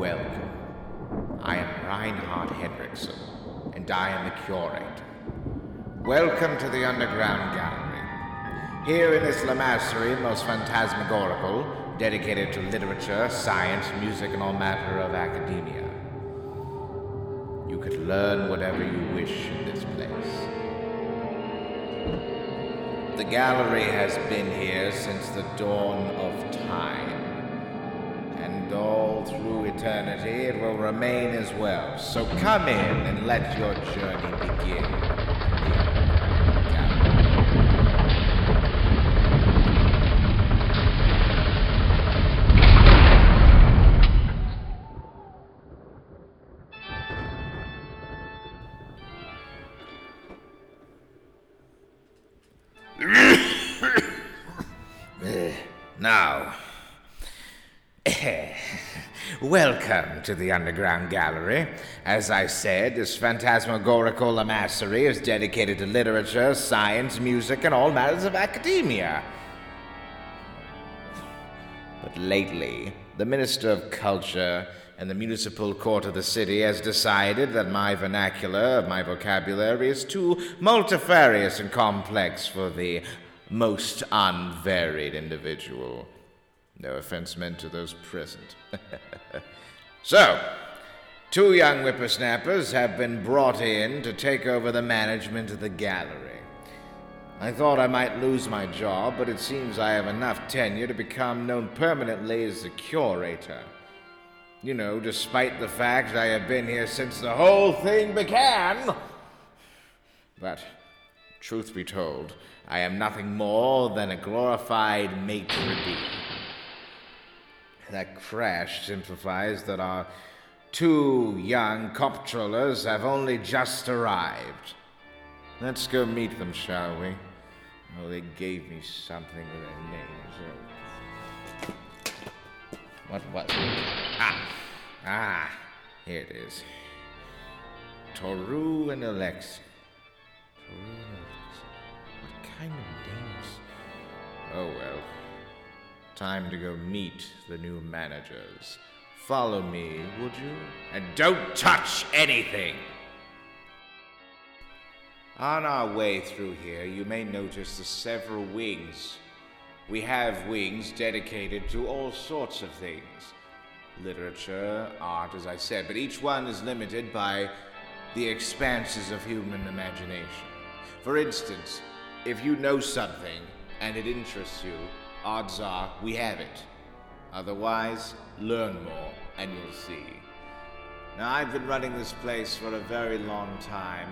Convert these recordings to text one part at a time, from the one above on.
Welcome. I am Reinhardt Henrikson, and I am the curator. Welcome to the Underground Gallery. Here in this Lamasery, most phantasmagorical, dedicated to literature, science, music, and all matter of academia. You could learn whatever you wish in this place. The gallery has been here since the dawn of time. All through eternity it will remain as well. So come in and let your journey begin. in the Underground Gallery. Now, welcome to the Underground Gallery. As I said, this phantasmagorical lamasery is dedicated to literature, science, music, and all matters of academia. But lately, the Minister of Culture and the municipal court of the city has decided that my vernacular, my vocabulary, is too multifarious and complex for the most unvaried individual. No offense meant to those present. so, two young whippersnappers have been brought in to take over the management of the gallery. I thought I might lose my job, but it seems I have enough tenure to become known permanently as the curator. You know, despite the fact I have been here since the whole thing began. But, truth be told, I am nothing more than a glorified maitre d'. That crash simplifies that our two young comptrollers have only just arrived. Let's go meet them, shall we? Oh, they gave me something with their names. What was it? Ah! Ah! Here it is. Toru and Alexi. Toru and Alexi. What kind of names? Oh well. Time to go meet the new managers. Follow me, would you? And don't touch anything! On our way through here, you may notice the several wings. We have wings dedicated to all sorts of things literature, art, as I said, but each one is limited by the expanses of human imagination. For instance, if you know something and it interests you, odds are we have it. Otherwise, learn more and you'll see. Now, I've been running this place for a very long time,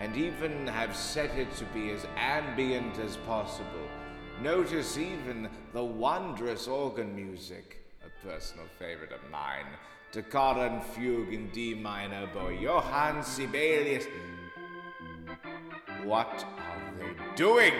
and even have set it to be as ambient as possible. Notice even the wondrous organ music, a personal favorite of mine. Toccata and Fugue in D minor by Johann Sibelius. What are they doing?